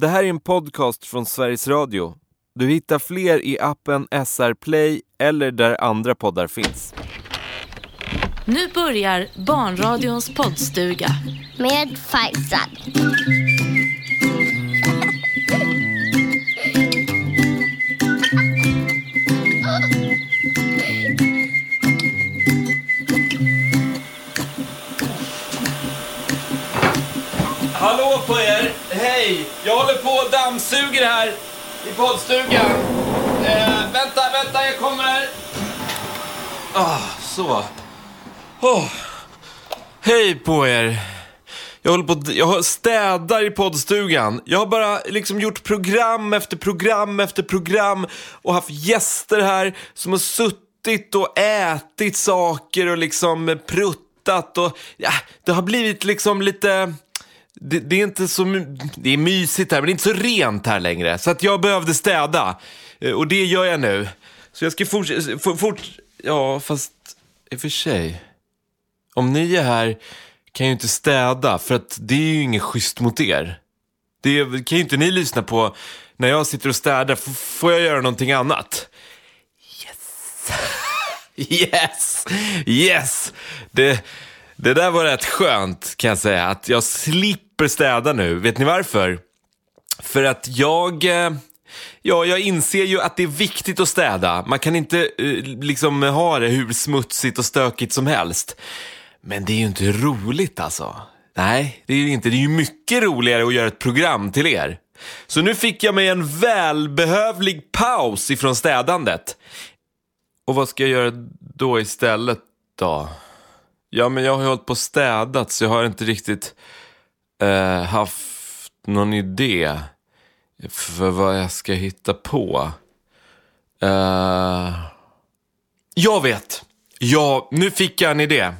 Det här är en podcast från Sveriges Radio. Du hittar fler i appen SR Play eller där andra poddar finns. Nu börjar Barnradions poddstuga. Med Faisal. Hallå på er! Hej! Jag håller på och dammsuger här i poddstugan. Eh, vänta, vänta, jag kommer. Ah, så. Oh. Hej på er! Jag håller på jag städar i poddstugan. Jag har bara liksom gjort program efter program efter program och haft gäster här som har suttit och ätit saker och liksom pruttat och ja, det har blivit liksom lite det, det, är inte så det är mysigt här, men det är inte så rent här längre. Så att jag behövde städa. Eh, och det gör jag nu. Så jag ska fortsätta, fort, fort, ja fast i och för sig. Om ni är här kan jag ju inte städa, för att det är ju inget schysst mot er. Det kan ju inte ni lyssna på när jag sitter och städar, F får jag göra någonting annat? Yes! yes! Yes! Det... Det där var rätt skönt kan jag säga, att jag slipper städa nu. Vet ni varför? För att jag, eh, ja, jag inser ju att det är viktigt att städa. Man kan inte eh, liksom ha det hur smutsigt och stökigt som helst. Men det är ju inte roligt alltså. Nej, det är ju inte. Det är ju mycket roligare att göra ett program till er. Så nu fick jag mig en välbehövlig paus ifrån städandet. Och vad ska jag göra då istället då? Ja, men jag har ju hållit på och städat så jag har inte riktigt eh, haft någon idé för vad jag ska hitta på. Eh, jag vet! Ja, nu fick jag en idé.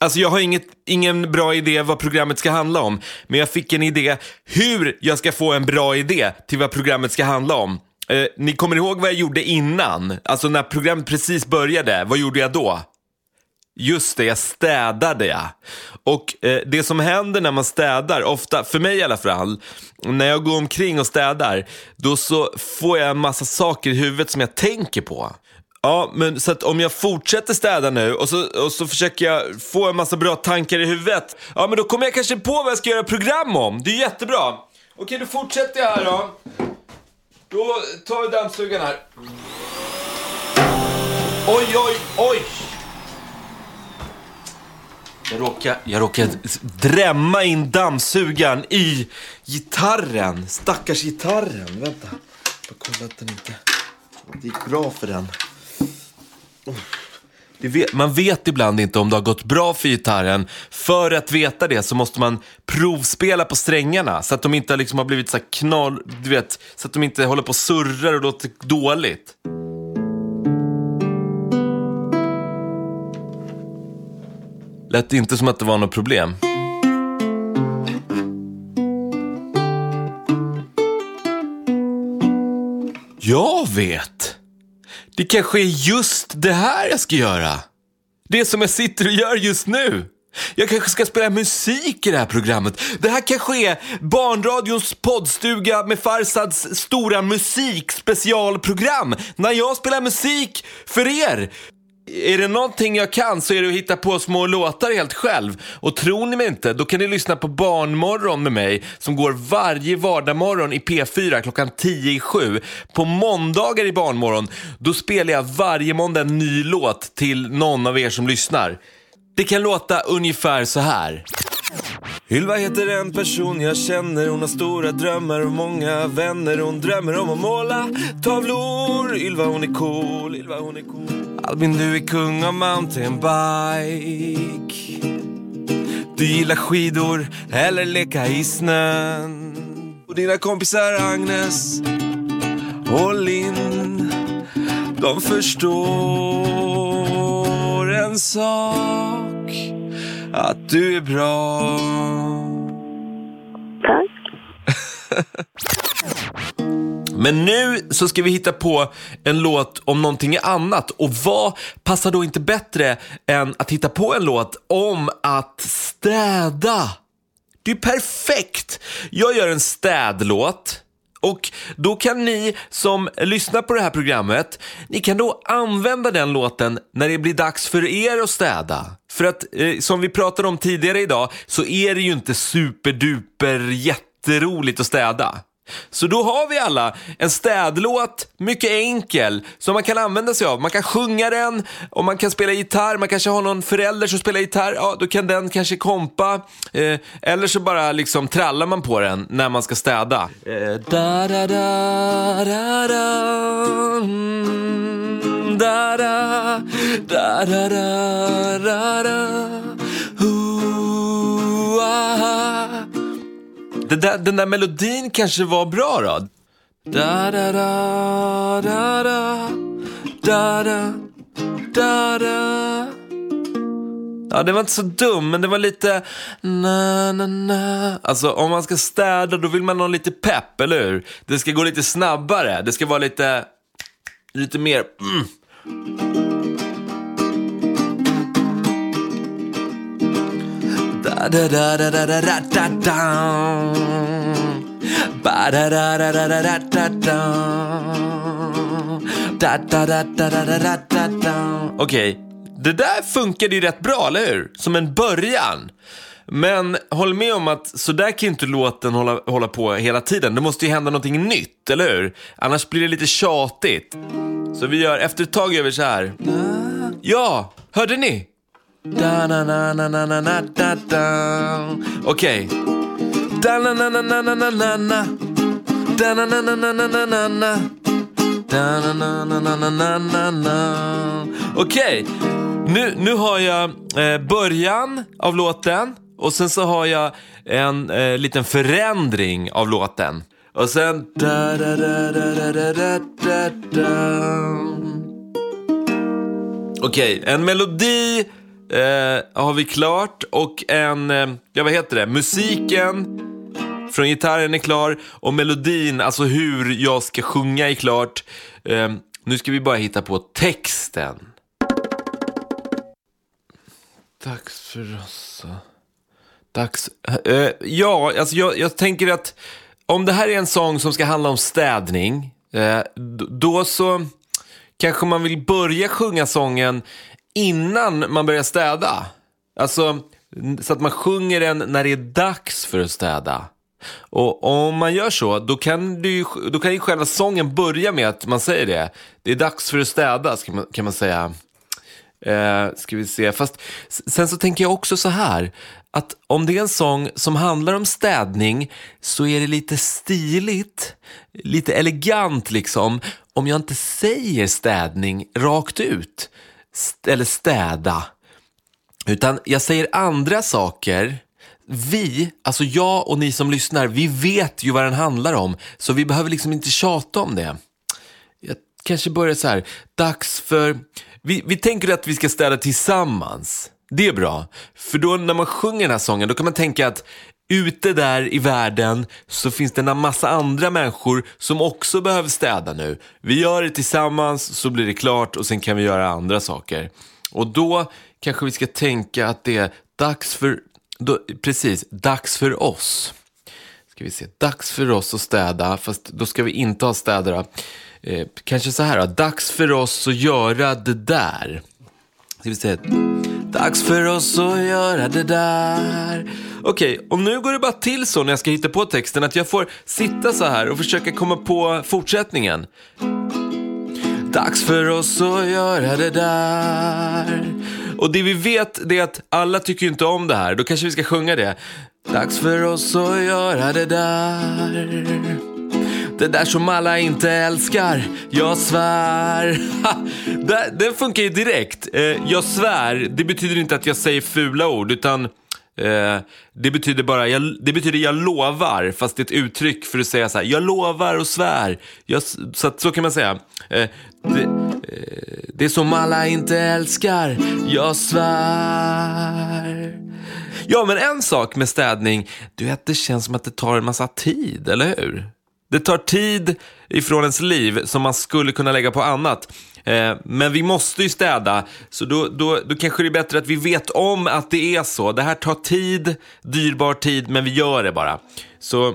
Alltså jag har inget, ingen bra idé vad programmet ska handla om, men jag fick en idé hur jag ska få en bra idé till vad programmet ska handla om. Eh, ni kommer ihåg vad jag gjorde innan? Alltså när programmet precis började, vad gjorde jag då? Just det, jag städade ja. Och eh, det som händer när man städar, ofta, för mig i alla fall, när jag går omkring och städar, då så får jag en massa saker i huvudet som jag tänker på. Ja, men så att om jag fortsätter städa nu och så, och så försöker jag få en massa bra tankar i huvudet, ja men då kommer jag kanske på vad jag ska göra program om. Det är jättebra. Okej, då fortsätter jag här då. Då tar vi dammsugaren här. Oj, oj, oj! Jag råkade, jag råkade drämma in dammsugaren i gitarren. Stackars gitarren. Vänta. Jag kolla att den inte... Det gick bra för den. Vet, man vet ibland inte om det har gått bra för gitarren. För att veta det så måste man provspela på strängarna så att de inte liksom har blivit så knall, du vet, så att de inte håller på och surrar och låter dåligt. Lät inte som att det var något problem. Jag vet! Det kanske är just det här jag ska göra. Det som jag sitter och gör just nu. Jag kanske ska spela musik i det här programmet. Det här kanske är Barnradions poddstuga med Farsads stora musikspecialprogram. När jag spelar musik för er. Är det någonting jag kan så är det att hitta på små låtar helt själv. Och tror ni mig inte, då kan ni lyssna på Barnmorgon med mig som går varje vardagmorgon i P4 klockan 10 i 7. På måndagar i Barnmorgon, då spelar jag varje måndag en ny låt till någon av er som lyssnar. Det kan låta ungefär så här. Ylva heter en person jag känner. Hon har stora drömmar och många vänner. Hon drömmer om att måla tavlor. Ylva hon är cool, Ylva hon är cool. Albin du är kung av mountainbike Du gillar skidor eller leka i snön. Och dina kompisar Agnes och Linn De förstår en sak att du är bra. Tack. Men nu så ska vi hitta på en låt om någonting annat. Och vad passar då inte bättre än att hitta på en låt om att städa? Det är perfekt! Jag gör en städlåt. Och då kan ni som lyssnar på det här programmet, ni kan då använda den låten när det blir dags för er att städa. För att eh, som vi pratade om tidigare idag så är det ju inte superduper jätteroligt att städa. Så då har vi alla en städlåt, mycket enkel, som man kan använda sig av. Man kan sjunga den och man kan spela gitarr, man kanske har någon förälder som spelar gitarr, ja då kan den kanske kompa. Eh, eller så bara liksom trallar man på den när man ska städa. Eh, da, da, da, da, da, mm, da, da, da, da, da, da, da, ooh, ah. Det där, den där melodin kanske var bra då? Da, da, da, da, da, da, da, da, da. Ja, det var inte så dum, men det var lite na, na, na. Alltså, om man ska städa då vill man ha lite pepp, eller hur? Det ska gå lite snabbare. Det ska vara lite, lite mer... Mm. Okej, det där funkade ju rätt bra, eller hur? Som en början. Men håll med om att så där kan ju inte låten hålla, hålla på hela tiden. Det måste ju hända någonting nytt, eller hur? Annars blir det lite tjatigt. Så vi gör, efter ett tag gör vi så här. Ja, hörde ni? Da na na na na na na da da. Okej. Da na na na na na na na na. Da na na na na na na na na. Da na na na na na na na na. Okej, nu, nu har jag eh, början av låten och sen så har jag en eh, liten förändring av låten. Och sen... Da, da, da, da, da, da, da, da. Okej, okay, en melodi eh, har vi klart och en... Eh, ja, vad heter det? Musiken från gitarren är klar och melodin, alltså hur jag ska sjunga är klart. Eh, nu ska vi bara hitta på texten. Dags för oss. Dags... Eh, ja, alltså jag, jag tänker att om det här är en sång som ska handla om städning, eh, då så kanske man vill börja sjunga sången innan man börjar städa. Alltså, så att man sjunger den när det är dags för att städa. Och om man gör så, då kan, du, ju, då kan ju själva sången börja med att man säger det. Det är dags för att städa, man, kan man säga. Eh, ska vi se. Fast sen så tänker jag också så här. Att om det är en sång som handlar om städning så är det lite stiligt, lite elegant liksom. Om jag inte säger städning rakt ut. St- eller städa. Utan jag säger andra saker. Vi, alltså jag och ni som lyssnar, vi vet ju vad den handlar om. Så vi behöver liksom inte tjata om det. Jag kanske börjar så här, dags för... Vi, vi tänker att vi ska städa tillsammans. Det är bra. För då när man sjunger den här sången, då kan man tänka att ute där i världen så finns det en massa andra människor som också behöver städa nu. Vi gör det tillsammans så blir det klart och sen kan vi göra andra saker. Och då kanske vi ska tänka att det är dags för, då, precis, dags för oss. Ska vi se, dags för oss att städa, fast då ska vi inte ha städare. Eh, kanske så här då, dags för oss att göra det där. Ska vi se, dags för oss att göra det där. Okej, och nu går det bara till så när jag ska hitta på texten att jag får sitta så här och försöka komma på fortsättningen. Dags för oss att göra det där. Och det vi vet det är att alla tycker inte om det här. Då kanske vi ska sjunga det. Dags för oss att göra det där. Det där som alla inte älskar, jag svär. Ha, det- Den funkar ju direkt. Eh, Jag svär, det betyder inte att jag säger fula ord, utan eh, det betyder bara, jag, det betyder jag lovar, fast det är ett uttryck för att säga så här, jag lovar och svär. Jag, så, att, så kan man säga. Eh, Det, eh, det som alla inte älskar, jag svär. Ja, men en sak med städning, du vet, det känns som att det tar en massa tid, eller hur? Det tar tid ifrån ens liv som man skulle kunna lägga på annat. Eh, men vi måste ju städa, så då, då, då kanske det är bättre att vi vet om att det är så. Det här tar tid, dyrbar tid, men vi gör det bara. Så, eh,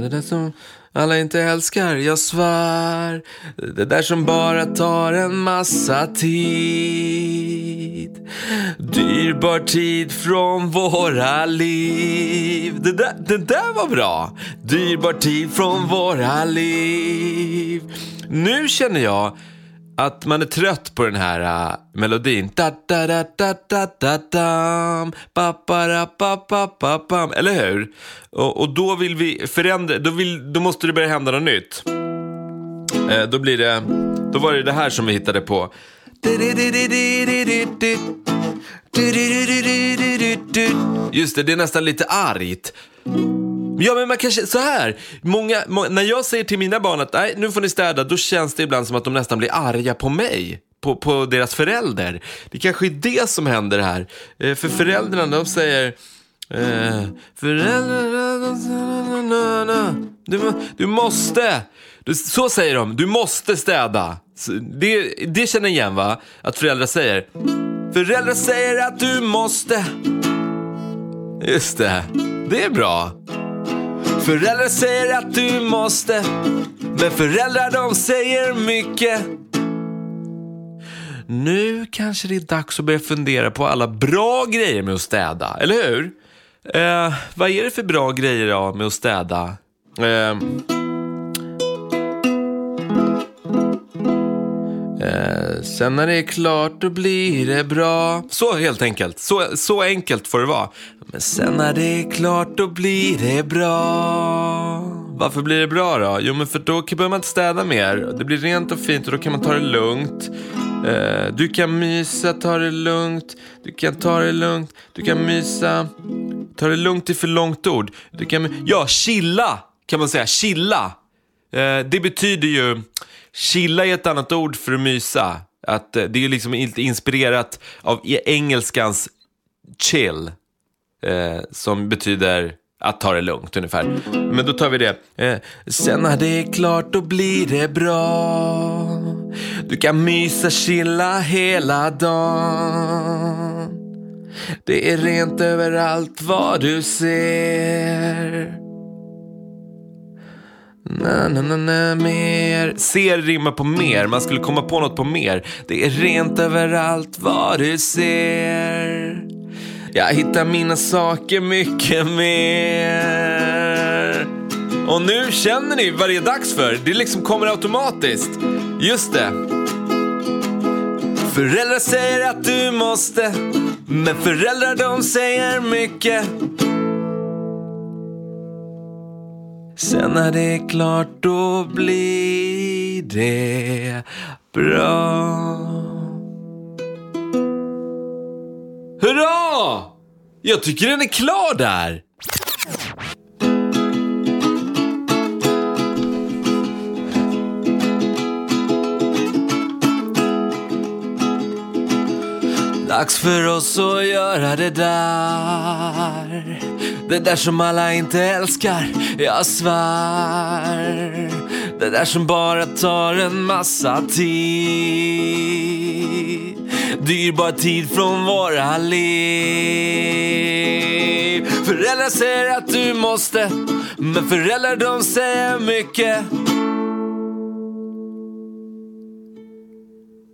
det där som alla inte älskar, jag svär. Det där som bara tar en massa tid. Dyrbar tid från våra liv. Det där, det där var bra. Dyrbar tid från våra liv. Nu känner jag att man är trött på den här uh, melodin. Da, da, da, da, da, da, dam, ba, ba, da, ba, ba, ba, bam. Eller hur? Och, och då vill vi förändra, då, vill, då måste det börja hända något nytt. Eh, då blir det, då var det det här som vi hittade på. Just det, det är nästan lite argt. Ja, men man kanske, så här. Många, må, när jag säger till mina barn att nej, nu får ni städa, då känns det ibland som att de nästan blir arga på mig. På, på deras förälder. Det kanske är det som händer här. Eh, för föräldrarna, de säger... Eh, föräldrarna, du, du måste. Du, så säger de, du måste städa. Det, det känner igen va? Att föräldrar säger. Föräldrar säger att du måste. Just det, det är bra. Föräldrar säger att du måste, men föräldrar de säger mycket. Nu kanske det är dags att börja fundera på alla bra grejer med att städa, eller hur? Eh, vad är det för bra grejer då med att städa? Eh, eh, sen när det är klart då blir det bra. Så helt enkelt. Så, så enkelt får det vara. Men sen när det är klart då blir det bra. Varför blir det bra då? Jo men för då behöver man inte städa mer. Det blir rent och fint och då kan man ta det lugnt. Eh, du kan mysa, ta det lugnt. Du kan ta det lugnt. Du kan mysa. Ta det lugnt är för långt ord. Du kan, ja, chilla kan man säga. Chilla. Eh, det betyder ju... Chilla är ett annat ord för att mysa. Att, eh, det är liksom inspirerat av e- engelskans chill. Eh, som betyder att ta det lugnt ungefär. Men då tar vi det. Eh, sen när det är klart då blir det bra. Du kan mysa, chilla hela dagen. Det är rent överallt vad du ser. Na, na, na, na, mer. Ser rimmar på mer. Man skulle komma på något på mer. Det är rent överallt vad du ser. Jag hittar mina saker mycket mer. Och nu känner ni vad det är dags för. Det liksom kommer automatiskt. Just det. Föräldrar säger att du måste, men föräldrar de säger mycket. Sen när det är klart då blir det bra. Jag tycker den är klar där. Dags för oss att göra det där. Det där som alla inte älskar, jag svär. Det där som bara tar en massa tid. Dyrbar tid från våra liv. Föräldrar säger att du måste Men föräldrar de säger mycket.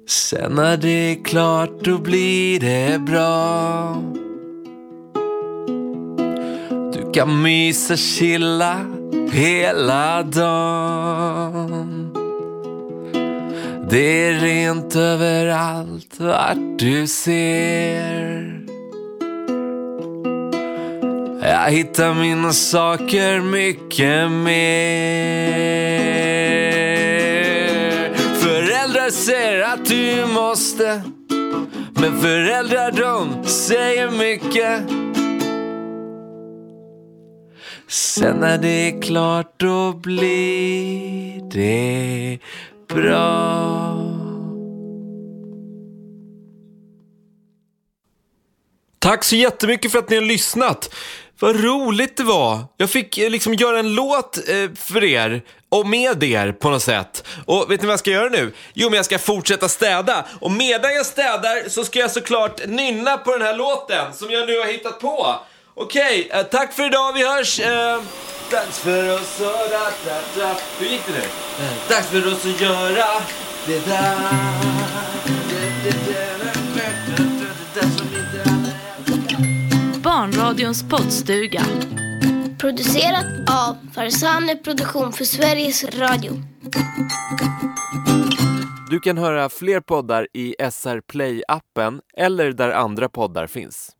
Sen när det är klart då blir det bra. Du kan mysa, chilla hela dagen. Det är rent överallt vart du ser. Jag hittar mina saker mycket mer. Föräldrar säger att du måste Men föräldrar de säger mycket. Sen när det är klart då blir det bra Tack så jättemycket för att ni har lyssnat. Vad roligt det var. Jag fick eh, liksom göra en låt eh, för er och med er på något sätt. Och vet ni vad jag ska göra nu? Jo, men jag ska fortsätta städa. Och medan jag städar så ska jag såklart nynna på den här låten som jag nu har hittat på. Okej, eh, tack för idag. Vi hörs. Eh, dags för oss att... Da, da, da. Hur gick det nu? Dags för oss att göra det där. Det, det, det. Barnradions poddstuga. Producerat av Farsane Produktion för Sveriges Radio. Du kan höra fler poddar i SR Play-appen eller där andra poddar finns.